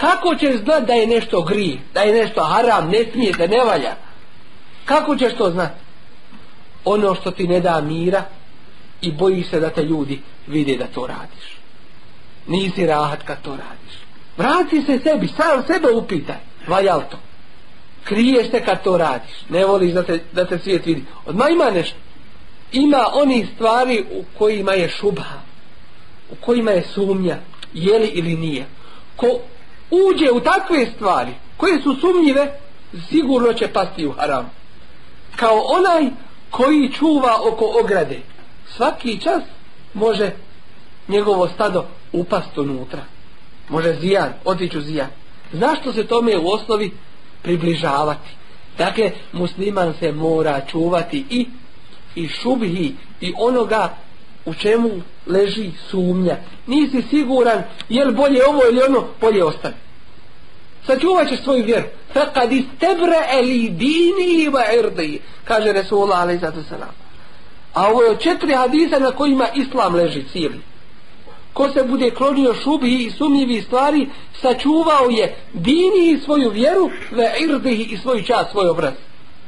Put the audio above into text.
Kako ćeš znat da je nešto gri, da je nešto haram, ne smije, da ne valja? Kako ćeš to znat? Ono što ti ne da mira i bojiš se da te ljudi vide da to radiš. Nisi rahat kad to radiš. Vrati se sebi, sam sebe upitaj. Valja to? Kriješ se kad to radiš. Ne voliš da te, da te svijet vidi. Odmah ima nešto. Ima oni stvari u kojima je šubha. U kojima je sumnja. Je li ili nije. Ko uđe u takve stvari koje su sumnjive, sigurno će pasti u haram. Kao onaj koji čuva oko ograde. Svaki čas može njegovo stado upast unutra. Može zijan, otići u zijan. Zašto se tome u osnovi približavati? Dakle, musliman se mora čuvati i i šubhi i onoga u čemu leži sumnja. Nisi siguran je li bolje ovo ili ono, bolje ostane. Sačuvat ćeš svoju vjeru. Fekad istebra eli dini va irdi, kaže Resulullah alaih salam. A ovo je četiri hadisa na kojima islam leži cijeli. Ko se bude klonio šubi i sumnjivi stvari, sačuvao je dini i svoju vjeru, ve irdi i svoju čast, svoj obraz.